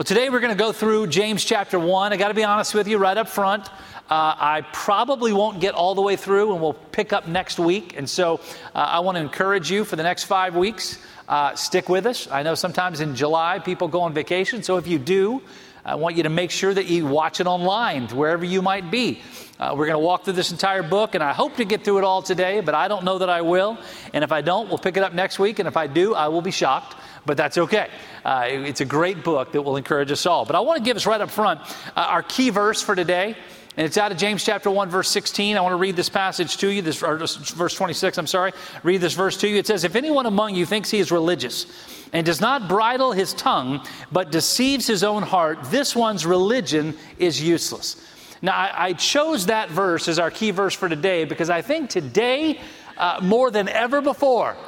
Well, today we're going to go through James chapter 1. I got to be honest with you right up front. Uh, I probably won't get all the way through, and we'll pick up next week. And so uh, I want to encourage you for the next five weeks. Uh, stick with us. I know sometimes in July people go on vacation, so if you do, I want you to make sure that you watch it online, wherever you might be. Uh, we're going to walk through this entire book, and I hope to get through it all today, but I don't know that I will. And if I don't, we'll pick it up next week. And if I do, I will be shocked but that's okay. Uh, it's a great book that will encourage us all. But I want to give us right up front uh, our key verse for today. And it's out of James chapter 1, verse 16. I want to read this passage to you, this verse 26, I'm sorry. Read this verse to you. It says, If anyone among you thinks he is religious and does not bridle his tongue, but deceives his own heart, this one's religion is useless. Now, I, I chose that verse as our key verse for today because I think today, uh, more than ever before,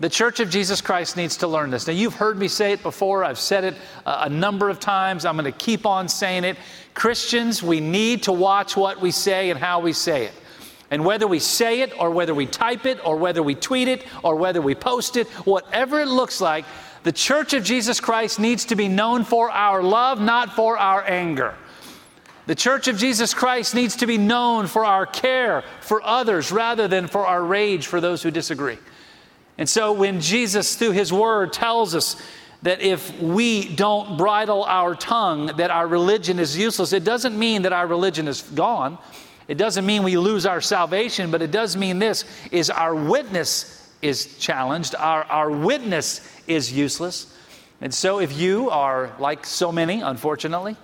the Church of Jesus Christ needs to learn this. Now, you've heard me say it before. I've said it uh, a number of times. I'm going to keep on saying it. Christians, we need to watch what we say and how we say it. And whether we say it or whether we type it or whether we tweet it or whether we post it, whatever it looks like, the Church of Jesus Christ needs to be known for our love, not for our anger. The Church of Jesus Christ needs to be known for our care for others rather than for our rage for those who disagree. And so when Jesus, through his word, tells us that if we don't bridle our tongue, that our religion is useless, it doesn't mean that our religion is gone. It doesn't mean we lose our salvation, but it does mean this is our witness is challenged, our, our witness is useless. And so if you are like so many, unfortunately,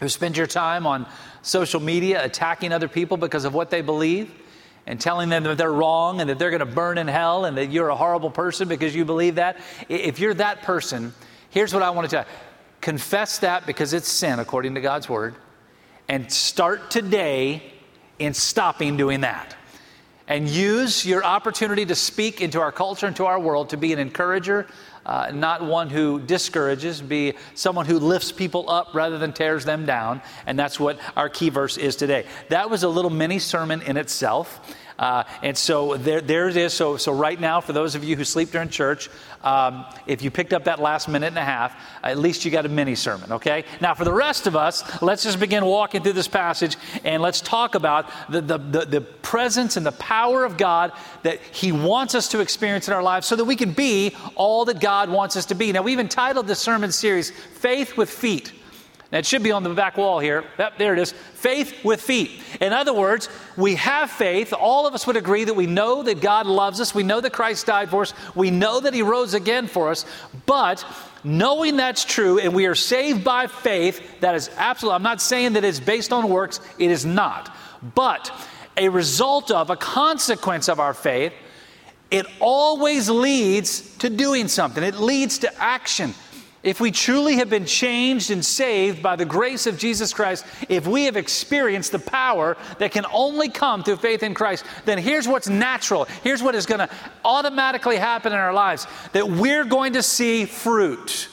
who spend your time on social media attacking other people because of what they believe, and telling them that they're wrong and that they're going to burn in hell and that you're a horrible person because you believe that, if you're that person, here's what I want to tell you confess that because it's sin according to God's word, and start today in stopping doing that. And use your opportunity to speak into our culture and to our world to be an encourager, uh, not one who discourages, be someone who lifts people up rather than tears them down. And that's what our key verse is today. That was a little mini sermon in itself. Uh, and so there, there it is. So, so right now, for those of you who sleep during church, um, if you picked up that last minute and a half, at least you got a mini sermon, okay? Now, for the rest of us, let's just begin walking through this passage and let's talk about the, the, the, the presence and the power of God that He wants us to experience in our lives so that we can be all that God wants us to be. Now, we've entitled this sermon series, Faith with Feet. It should be on the back wall here. Yep, there it is. Faith with feet. In other words, we have faith. All of us would agree that we know that God loves us. We know that Christ died for us. We know that He rose again for us. But knowing that's true and we are saved by faith, that is absolutely, I'm not saying that it's based on works, it is not. But a result of, a consequence of our faith, it always leads to doing something, it leads to action. If we truly have been changed and saved by the grace of Jesus Christ, if we have experienced the power that can only come through faith in Christ, then here's what's natural. Here's what is going to automatically happen in our lives that we're going to see fruit.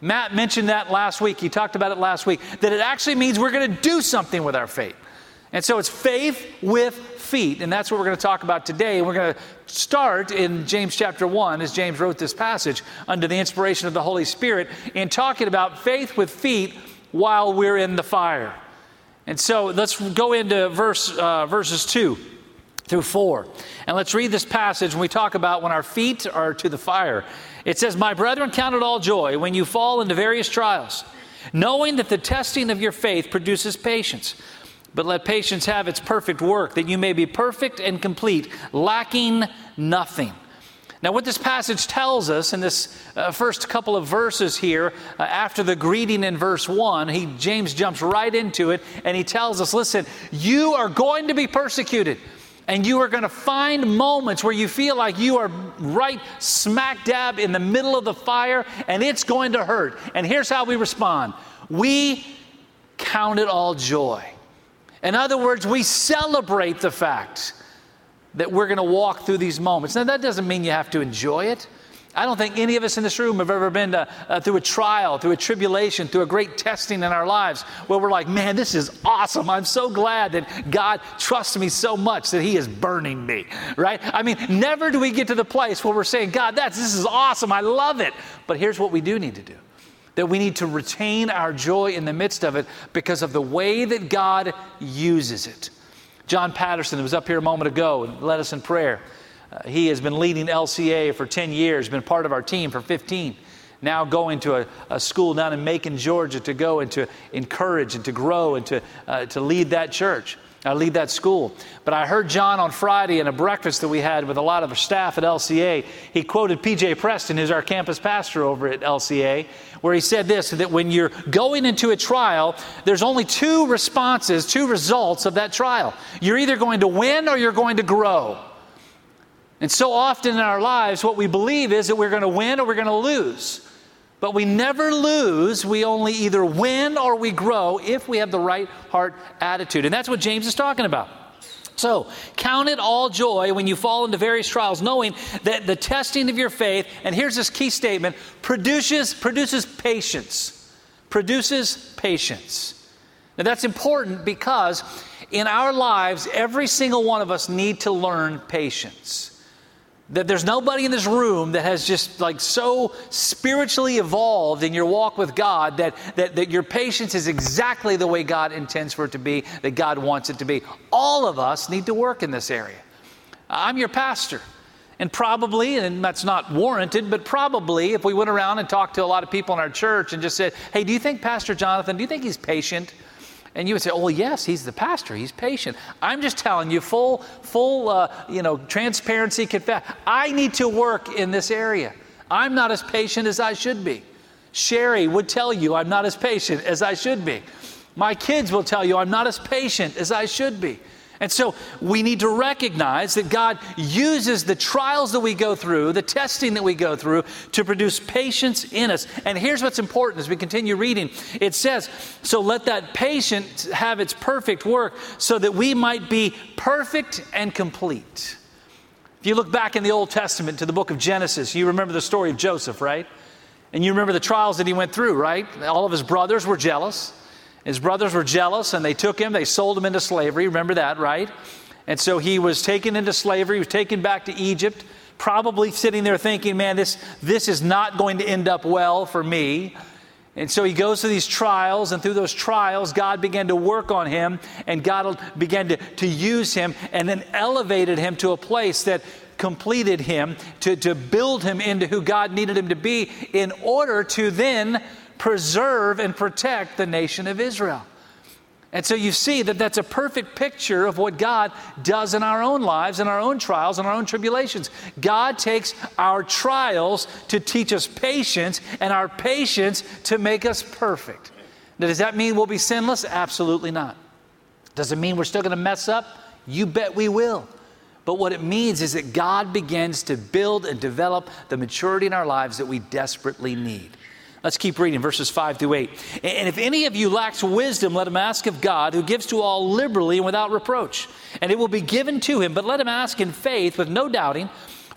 Matt mentioned that last week. He talked about it last week. That it actually means we're going to do something with our faith. And so it's faith with feet. And that's what we're going to talk about today. We're going to start in James chapter 1, as James wrote this passage, under the inspiration of the Holy Spirit, in talking about faith with feet while we're in the fire. And so let's go into verse, uh, verses 2 through 4. And let's read this passage when we talk about when our feet are to the fire. It says, My brethren, count it all joy when you fall into various trials, knowing that the testing of your faith produces patience. But let patience have its perfect work, that you may be perfect and complete, lacking nothing. Now, what this passage tells us in this uh, first couple of verses here, uh, after the greeting in verse 1, he, James jumps right into it and he tells us listen, you are going to be persecuted. And you are going to find moments where you feel like you are right smack dab in the middle of the fire and it's going to hurt. And here's how we respond we count it all joy. In other words, we celebrate the fact that we're going to walk through these moments. Now, that doesn't mean you have to enjoy it. I don't think any of us in this room have ever been to, uh, through a trial, through a tribulation, through a great testing in our lives where we're like, man, this is awesome. I'm so glad that God trusts me so much that He is burning me, right? I mean, never do we get to the place where we're saying, God, that's, this is awesome. I love it. But here's what we do need to do that we need to retain our joy in the midst of it because of the way that God uses it. John Patterson was up here a moment ago and led us in prayer. Uh, he has been leading LCA for 10 years, been part of our team for 15 now going to a, a, school down in Macon, Georgia to go and to encourage and to grow and to, uh, to lead that church. I lead that school. But I heard John on Friday in a breakfast that we had with a lot of staff at LCA. He quoted PJ Preston, who's our campus pastor over at LCA, where he said this that when you're going into a trial, there's only two responses, two results of that trial. You're either going to win or you're going to grow. And so often in our lives, what we believe is that we're going to win or we're going to lose. But we never lose. We only either win or we grow if we have the right heart attitude. And that's what James is talking about. So, count it all joy when you fall into various trials, knowing that the testing of your faith, and here's this key statement, produces, produces patience. Produces patience. Now, that's important because in our lives, every single one of us need to learn patience. That there's nobody in this room that has just like so spiritually evolved in your walk with God that, that, that your patience is exactly the way God intends for it to be, that God wants it to be. All of us need to work in this area. I'm your pastor. And probably, and that's not warranted, but probably if we went around and talked to a lot of people in our church and just said, hey, do you think Pastor Jonathan, do you think he's patient? And you would say, "Oh, yes, he's the pastor. He's patient." I'm just telling you, full, full, uh, you know, transparency. Confess. I need to work in this area. I'm not as patient as I should be. Shari would tell you I'm not as patient as I should be. My kids will tell you I'm not as patient as I should be. And so we need to recognize that God uses the trials that we go through, the testing that we go through, to produce patience in us. And here's what's important as we continue reading it says, So let that patience have its perfect work, so that we might be perfect and complete. If you look back in the Old Testament to the book of Genesis, you remember the story of Joseph, right? And you remember the trials that he went through, right? All of his brothers were jealous. His brothers were jealous and they took him, they sold him into slavery. Remember that, right? And so he was taken into slavery, he was taken back to Egypt, probably sitting there thinking, man, this, this is not going to end up well for me. And so he goes through these trials, and through those trials, God began to work on him, and God began to, to use him, and then elevated him to a place that completed him, to, to build him into who God needed him to be, in order to then preserve and protect the nation of Israel. And so you see that that's a perfect picture of what God does in our own lives, in our own trials, and our own tribulations. God takes our trials to teach us patience, and our patience to make us perfect. Now, does that mean we'll be sinless? Absolutely not. Does it mean we're still going to mess up? You bet we will. But what it means is that God begins to build and develop the maturity in our lives that we desperately need. Let's keep reading verses 5 through 8. And if any of you lacks wisdom, let him ask of God, who gives to all liberally and without reproach, and it will be given to him. But let him ask in faith with no doubting.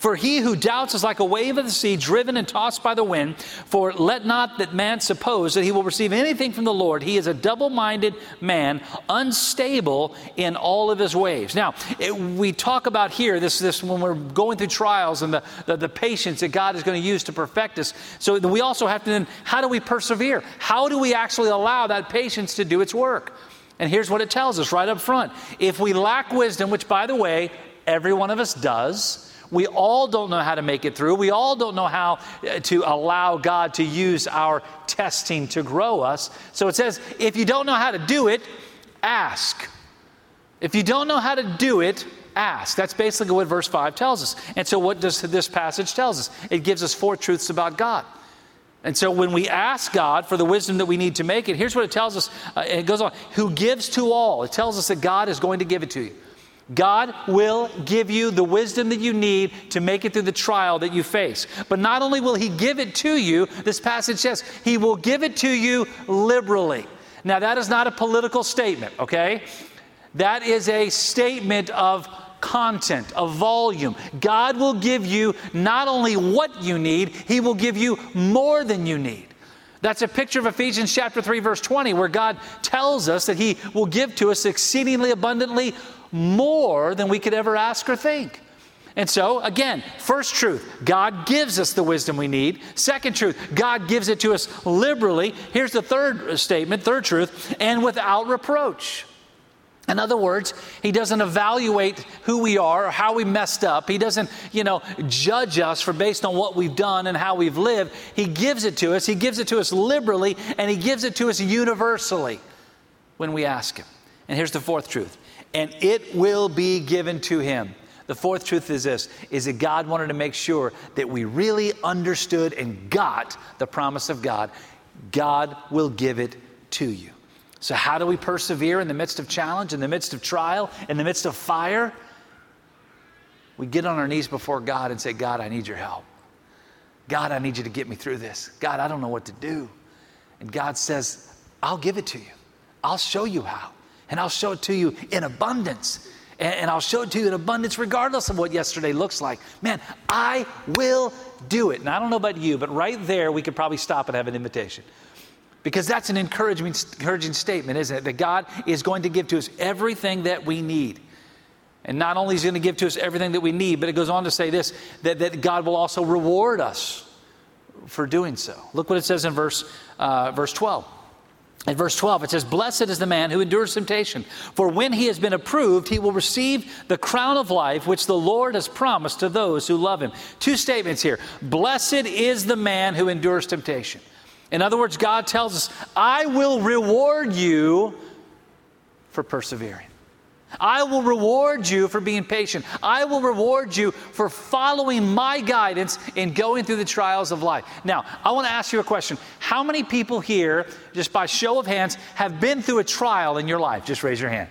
For he who doubts is like a wave of the sea, driven and tossed by the wind. For let not that man suppose that he will receive anything from the Lord. He is a double minded man, unstable in all of his ways. Now, it, we talk about here this, this when we're going through trials and the, the, the patience that God is going to use to perfect us. So we also have to then, how do we persevere? How do we actually allow that patience to do its work? And here's what it tells us right up front. If we lack wisdom, which by the way, every one of us does, we all don't know how to make it through. We all don't know how uh, to allow God to use our testing to grow us. So it says, if you don't know how to do it, ask. If you don't know how to do it, ask. That's basically what verse 5 tells us. And so what does this passage tells us? It gives us four truths about God. And so when we ask God for the wisdom that we need to make it, here's what it tells us. Uh, it goes on, who gives to all. It tells us that God is going to give it to you. God will give you the wisdom that you need to make it through the trial that you face. But not only will He give it to you, this passage says, He will give it to you liberally. Now, that is not a political statement, okay? That is a statement of content, of volume. God will give you not only what you need, He will give you more than you need. That's a picture of Ephesians chapter 3 verse 20 where God tells us that he will give to us exceedingly abundantly more than we could ever ask or think. And so, again, first truth, God gives us the wisdom we need. Second truth, God gives it to us liberally. Here's the third statement, third truth, and without reproach. In other words, he doesn't evaluate who we are or how we messed up. He doesn't, you know, judge us for based on what we've done and how we've lived. He gives it to us. He gives it to us liberally and he gives it to us universally when we ask him. And here's the fourth truth. And it will be given to him. The fourth truth is this is that God wanted to make sure that we really understood and got the promise of God. God will give it to you. So, how do we persevere in the midst of challenge, in the midst of trial, in the midst of fire? We get on our knees before God and say, God, I need your help. God, I need you to get me through this. God, I don't know what to do. And God says, I'll give it to you. I'll show you how. And I'll show it to you in abundance. And, I'll show it to you in abundance regardless of what yesterday looks like. Man, I will do it. And I don't know about you, but right there, we could probably stop and have an invitation. Because that's an encouraging, encouraging statement, isn't it? That God is going to give to us everything that we need. And not only is He going to give to us everything that we need, but it goes on to say this that, that God will also reward us for doing so. Look what it says in verse, uh, verse 12. In verse 12, it says, Blessed is the man who endures temptation, for when he has been approved, he will receive the crown of life which the Lord has promised to those who love him. Two statements here Blessed is the man who endures temptation. In other words, God tells us, I will reward you for persevering. I will reward you for being patient. I will reward you for following my guidance in going through the trials of life. Now, I want to ask you a question. How many people here, just by show of hands, have been through a trial in your life? Just raise your hand.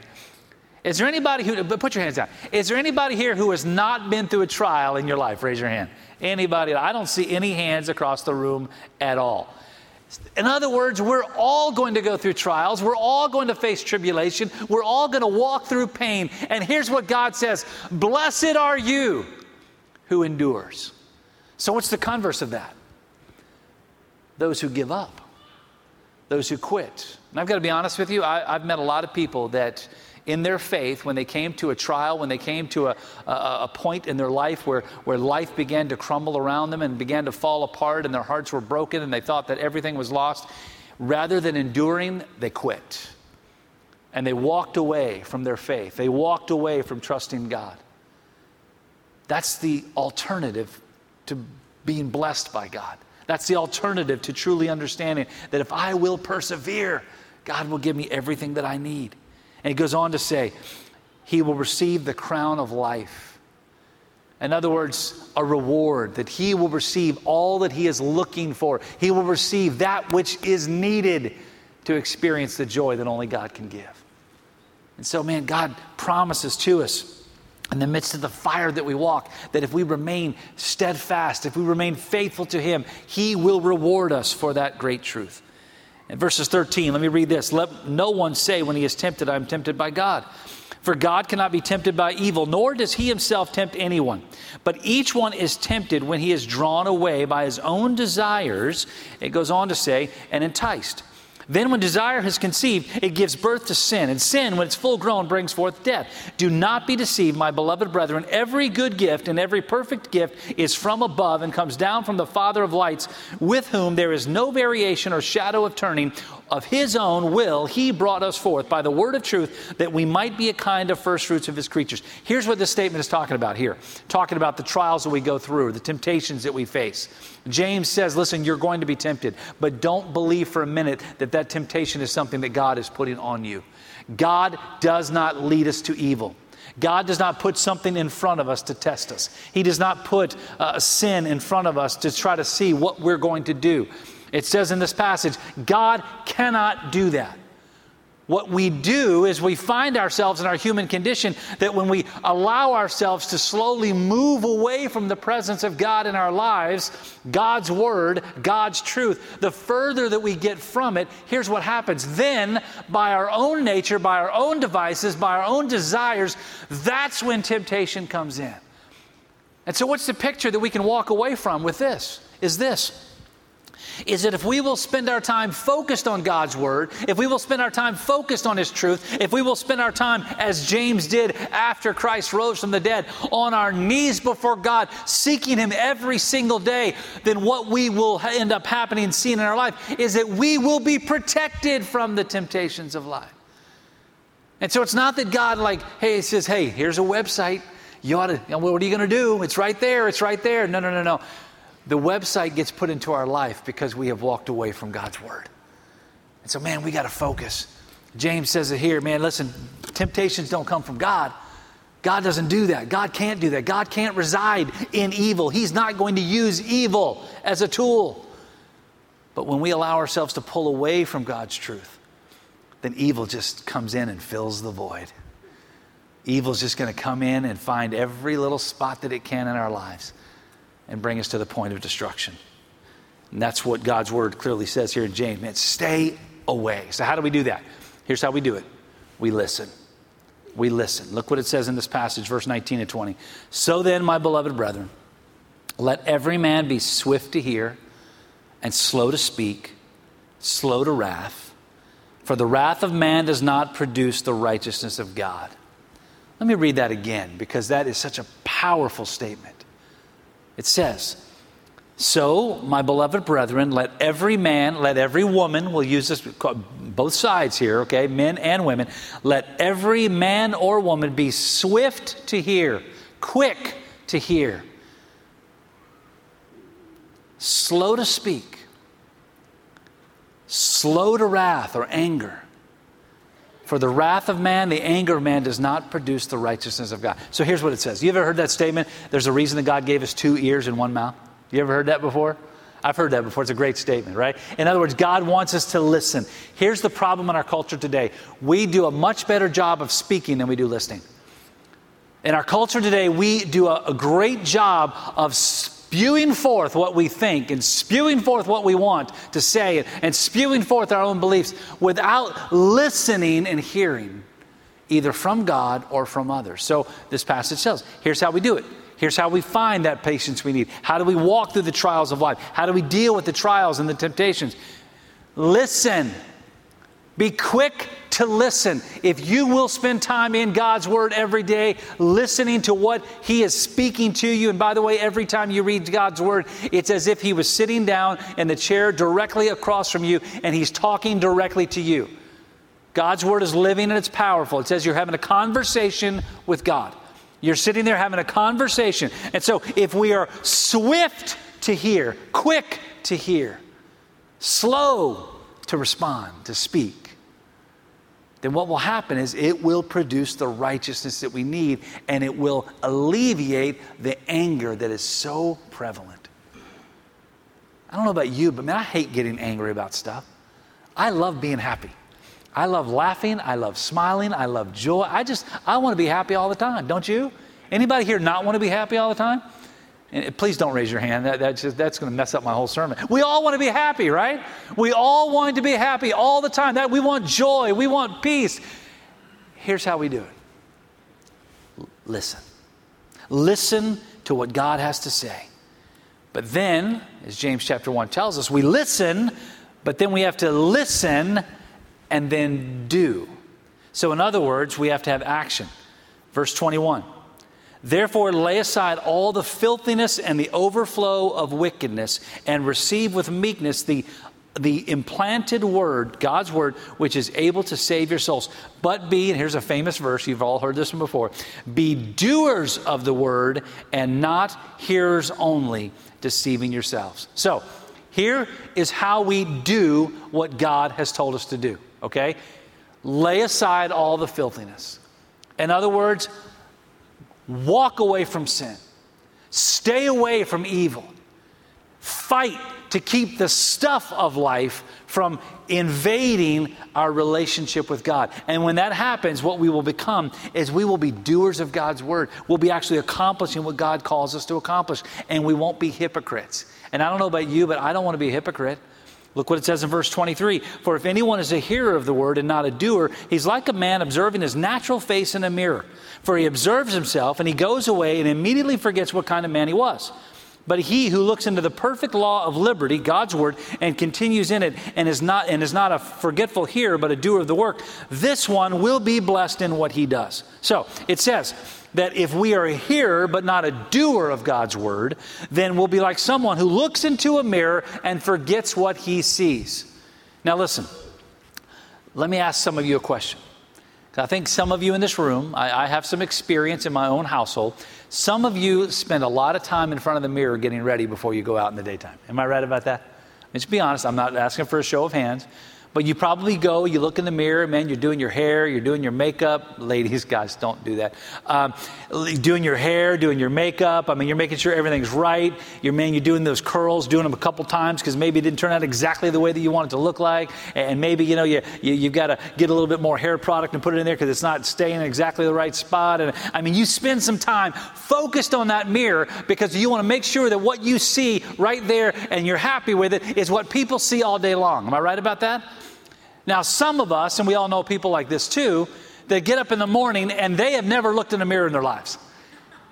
Is there anybody who, put your hands down. Is there anybody here who has not been through a trial in your life? Raise your hand. Anybody? I don't see any hands across the room at all. In other words, we're all going to go through trials. We're all going to face tribulation. We're all going to walk through pain. And here's what God says Blessed are you who endures. So, what's the converse of that? Those who give up, those who quit. And I've got to be honest with you, I, have met a lot of people that in their faith, when they came to a trial, when they came to a, a, a, point in their life where, where life began to crumble around them and began to fall apart and their hearts were broken and they thought that everything was lost, rather than enduring, they quit. And they walked away from their faith. They walked away from trusting God. That's the alternative to being blessed by God. That's the alternative to truly understanding that if I will persevere, God will give me everything that I need. And he goes on to say, He will receive the crown of life. In other words, a reward, that he will receive all that he is looking for. He will receive that which is needed to experience the joy that only God can give. And so, man, God promises to us in the midst of the fire that we walk that if we remain steadfast, if we remain faithful to Him, He will reward us for that great truth. In verses 13, let me read this. Let no one say when he is tempted, I am tempted by God. For God cannot be tempted by evil, nor does he himself tempt anyone. But each one is tempted when he is drawn away by his own desires, it goes on to say, and enticed. Then, when desire has conceived, it gives birth to sin. And sin, when it's full grown, brings forth death. Do not be deceived, my beloved brethren. Every good gift and every perfect gift is from above and comes down from the Father of lights, with whom there is no variation or shadow of turning of his own will, he brought us forth by the word of truth that we might be a kind of first fruits of his creatures. Here's what this statement is talking about here talking about the trials that we go through, the temptations that we face. James says, listen, you're going to be tempted, but don't believe for a minute that that temptation is something that God is putting on you. God does not lead us to evil. God does not put something in front of us to test us. He does not put uh, a sin in front of us to try to see what we're going to do. It says in this passage, God cannot do that. What we do is we find ourselves in our human condition that when we allow ourselves to slowly move away from the presence of God in our lives, God's Word, God's truth, the further that we get from it, here's what happens. Then, by our own nature, by our own devices, by our own desires, that's when temptation comes in. And so, what's the picture that we can walk away from with this? Is this is that if we will spend our time focused on God's Word, if we will spend our time focused on His truth, if we will spend our time, as James did after Christ rose from the dead, on our knees before God, seeking Him every single day, then what we will end up happening and seeing in our life is that we will be protected from the temptations of life. And so it's not that God, like, hey, He says, hey, here's a website. You ought to, what are you going to do? It's right there. It's right there. No, no, no, no the website gets put into our life because we have walked away from God's word. And so, man, we got to focus. James says it here, man, listen, temptations don't come from God. God doesn't do that. God can't do that. God can't reside in evil. He's not going to use evil as a tool. But when we allow ourselves to pull away from God's truth, then evil just comes in and fills the void. Evil's just going to come in and find every little spot that it can in our lives and bring us to the point of destruction. And that's what God's word clearly says here in James. Man, stay away. So, how do we do that? Here's how we do it we listen. We listen. Look what it says in this passage, verse 19 and 20. So then, my beloved brethren, let every man be swift to hear and slow to speak, slow to wrath, for the wrath of man does not produce the righteousness of God. Let me read that again because that is such a powerful statement. It says, So, my beloved brethren, let every man, let every woman, we'll use this both sides here, okay, men and women, let every man or woman be swift to hear, quick to hear, slow to speak, slow to wrath or anger. For the wrath of man, the anger of man does not produce the righteousness of God. So here's what it says. You ever heard that statement? There's a reason that God gave us two ears and one mouth. You ever heard that before? I've heard that before. It's a great statement, right? In other words, God wants us to listen. Here's the problem in our culture today we do a much better job of speaking than we do listening. In our culture today, we do a, a great job of speaking spewing forth what we think and spewing forth what we want to say and spewing forth our own beliefs without listening and hearing either from God or from others. So this passage tells here's how we do it. Here's how we find that patience we need. How do we walk through the trials of life? How do we deal with the trials and the temptations? Listen. Be quick to listen. If you will spend time in God's Word every day, listening to what He is speaking to you, and by the way, every time you read God's Word, it's as if He was sitting down in the chair directly across from you and He's talking directly to you. God's Word is living and it's powerful. It says you're having a conversation with God. You're sitting there having a conversation. And so if we are swift to hear, quick to hear, slow to respond, to speak, then what will happen is it will produce the righteousness that we need and it will alleviate the anger that is so prevalent. I don't know about you, but man, I hate getting angry about stuff. I love being happy. I love laughing. I love smiling. I love joy. I just, I want to be happy all the time, don't you? Anybody here not want to be happy all the time? And please don't raise your hand. That, that's, just, that's going to mess up my whole sermon. We all want to be happy, right? We all want to be happy all the time. That we want joy. We want peace. Here's how we do it. Listen. Listen to what God has to say. But then, as James chapter 1 tells us, we listen, but then we have to listen and then do. So, in other words, we have to have action. Verse 21 Therefore, lay aside all the filthiness and the overflow of wickedness, and receive with meekness the, the implanted word, God's word, which is able to save your souls. But be, and here's a famous verse, you've all heard this one before be doers of the word and not hearers only, deceiving yourselves. So, here is how we do what God has told us to do, okay? Lay aside all the filthiness. In other words, Walk away from sin. Stay away from evil. Fight to keep the stuff of life from invading our relationship with God. And when that happens, what we will become is we will be doers of God's word. We'll be actually accomplishing what God calls us to accomplish, and we won't be hypocrites. And I don't know about you, but I don't want to be a hypocrite. Look what it says in verse 23 For if anyone is a hearer of the word and not a doer, he's like a man observing his natural face in a mirror. For he observes himself and he goes away and immediately forgets what kind of man he was. But he who looks into the perfect law of liberty, God's word, and continues in it and is not and is not a forgetful hearer but a doer of the work, this one will be blessed in what he does. So, it says that if we are a hearer but not a doer of God's word, then we'll be like someone who looks into a mirror and forgets what he sees. Now listen. Let me ask some of you a question. I think some of you in this room, I, I, have some experience in my own household. Some of you spend a lot of time in front of the mirror getting ready before you go out in the daytime. Am I right about that? Let's be honest, I'm not asking for a show of hands. But you probably go, you look in the mirror, man, you're doing your hair, you're doing your makeup. Ladies, guys, don't do that. Um, doing your hair, doing your makeup. I mean, you're making sure everything's right. You're, man, you're doing those curls, doing them a couple times because maybe it didn't turn out exactly the way that you want it to look like. And maybe, you know, you, you, you've got to get a little bit more hair product and put it in there because it's not staying in exactly the right spot. And I mean, you spend some time focused on that mirror because you want to make sure that what you see right there and you're happy with it is what people see all day long. Am I right about that? Now, some of us, and we all know people like this too, they get up in the morning and they have never looked in a mirror in their lives.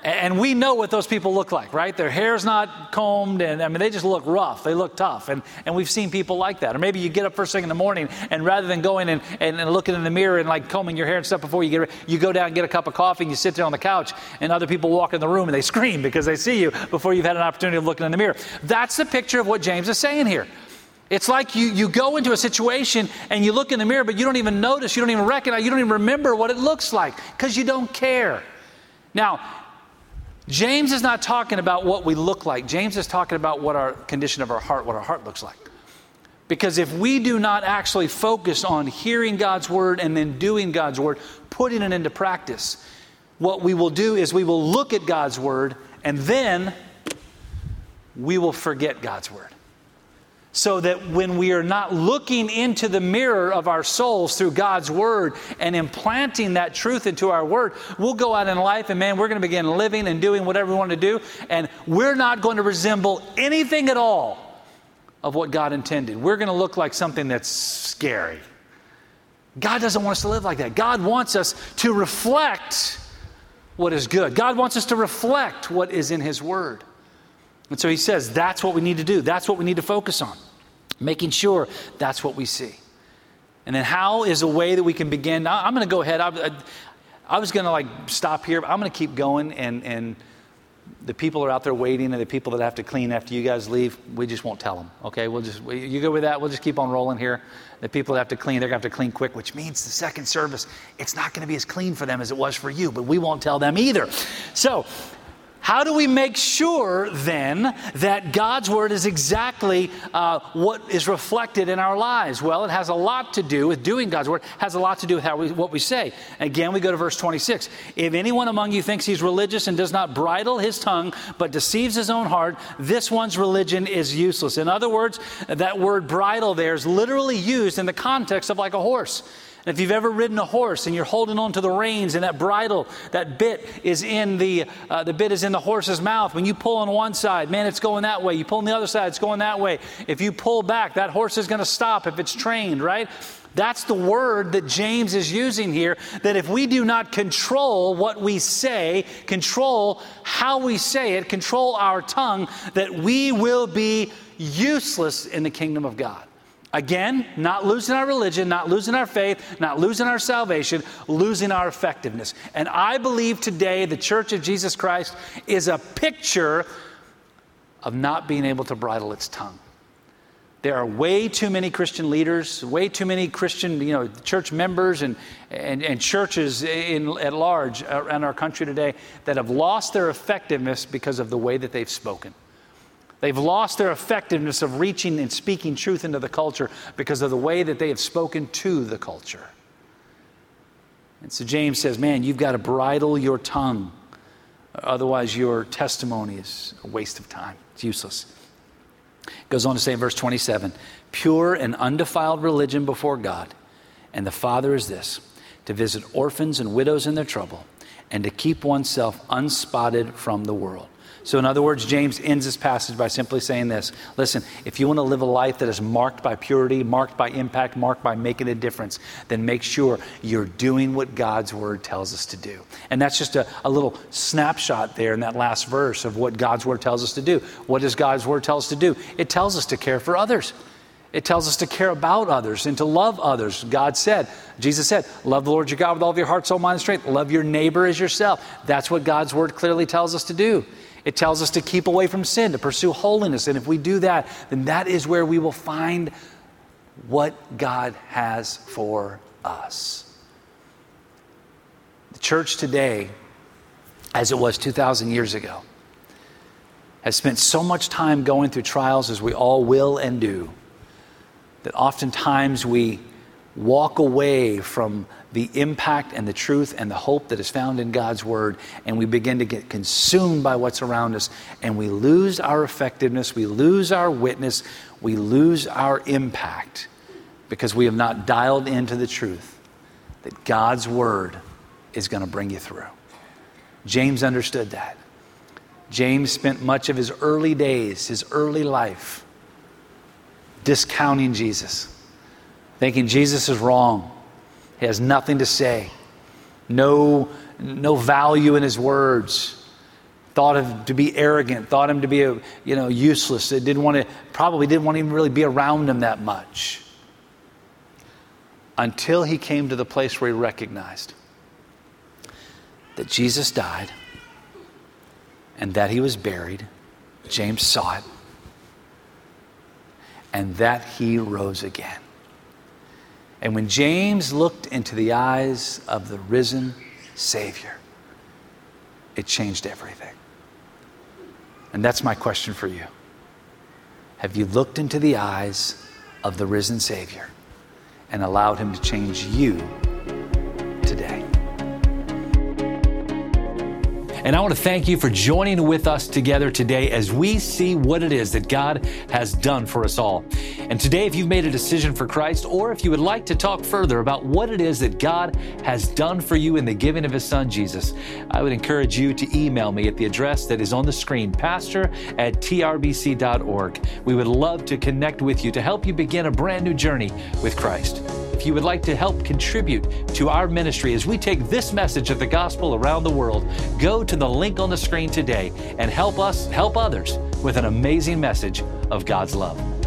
And we know what those people look like, right? Their hair's not combed, and I mean, they just look rough. They look tough. And, and we've seen people like that. Or maybe you get up first thing in the morning, and rather than going and, and, and looking in the mirror and like combing your hair and stuff before you get you go down and get a cup of coffee and you sit there on the couch, and other people walk in the room and they scream because they see you before you've had an opportunity of looking in the mirror. That's the picture of what James is saying here. It's like you, you go into a situation and you look in the mirror, but you don't even notice, you don't even recognize, you don't even remember what it looks like because you don't care. Now, James is not talking about what we look like. James is talking about what our condition of our heart, what our heart looks like. Because if we do not actually focus on hearing God's word and then doing God's word, putting it into practice, what we will do is we will look at God's word and then we will forget God's word so that when we are not looking into the mirror of our souls through God's Word and implanting that truth into our Word, we'll go out in life and man, we're going to begin living and doing whatever we want to do, and we're not going to resemble anything at all of what God intended. We're going to look like something that's scary. God doesn't want us to live like that. God wants us to reflect what is good, God wants us to reflect what is in His Word. And so he says that's what we need to do. That's what we need to focus on, making sure that's what we see. And then how is a way that we can begin? I'm going to go ahead. I, I, I was going to like stop here, but I'm going to keep going. And, and the people are out there waiting, and the people that have to clean after you guys leave, we just won't tell them. Okay, we'll just you go with that. We'll just keep on rolling here. The people that have to clean, they're going to have to clean quick, which means the second service, it's not going to be as clean for them as it was for you, but we won't tell them either. So how do we make sure then that God's word is exactly uh, what is reflected in our lives? Well, it has a lot to do with doing God's word, has a lot to do with how we, what we say. Again, we go to verse 26. If anyone among you thinks he's religious and does not bridle his tongue, but deceives his own heart, this one's religion is useless. In other words, that word bridle there is literally used in the context of like a horse. And if you've ever ridden a horse and you're holding on to the reins and that bridle, that bit is in the, uh, the bit is in the horse's mouth. When you pull on one side, man, it's going that way. You pull on the other side, it's going that way. If you pull back, that horse is going to stop if it's trained, right? That's the word that James is using here. That if we do not control what we say, control how we say it, control our tongue, that we will be useless in the kingdom of God. Again, not losing our religion, not losing our faith, not losing our salvation, losing our effectiveness. And I believe today the Church of Jesus Christ is a picture of not being able to bridle its tongue. There are way too many Christian leaders, way too many Christian, you know, church members and, and, and churches in, at large uh, around our country today that have lost their effectiveness because of the way that they've spoken. They've lost their effectiveness of reaching and speaking truth into the culture because of the way that they have spoken to the culture. And so James says, Man, you've got to bridle your tongue. Otherwise, your testimony is a waste of time. It's useless. Goes on to say in verse 27 pure and undefiled religion before God. And the Father is this to visit orphans and widows in their trouble and to keep oneself unspotted from the world. So, in other words, James ends this passage by simply saying this Listen, if you want to live a life that is marked by purity, marked by impact, marked by making a difference, then make sure you're doing what God's word tells us to do. And that's just a, a little snapshot there in that last verse of what God's word tells us to do. What does God's word tell us to do? It tells us to care for others. It tells us to care about others and to love others. God said, Jesus said, love the Lord your God with all of your heart, soul, mind, and strength. Love your neighbor as yourself. That's what God's word clearly tells us to do. It tells us to keep away from sin, to pursue holiness. And if we do that, then that is where we will find what God has for us. The church today, as it was 2,000 years ago, has spent so much time going through trials as we all will and do that oftentimes we walk away from the impact and the truth and the hope that is found in God's Word, and we begin to get consumed by what's around us, and we lose our effectiveness, we lose our witness, we lose our impact because we have not dialed into the truth that God's Word is going to bring you through. James understood that. James spent much of his early days, his early life, discounting Jesus, thinking Jesus is wrong. He has nothing to say, no, no value in his words. Thought him to be arrogant, thought him to be a, you know, useless. They didn't want to, probably didn't want to even really be around him that much. Until he came to the place where he recognized that Jesus died and that he was buried. James saw it and that he rose again. And when James looked into the eyes of the risen Savior, it changed everything. And that's my question for you. Have you looked into the eyes of the risen Savior and allowed him to change you today? And I want to thank you for joining with us together today as we see what it is that God has done for us all. And today, if you've made a decision for Christ, or if you would like to talk further about what it is that God has done for you in the giving of His Son Jesus, I would encourage you to email me at the address that is on the screen, pastor at trbc.org. We would love to connect with you to help you begin a brand new journey with Christ. If you would like to help contribute to our ministry as we take this message of the gospel around the world, go to the link on the screen today and help us help others with an amazing message of God's love.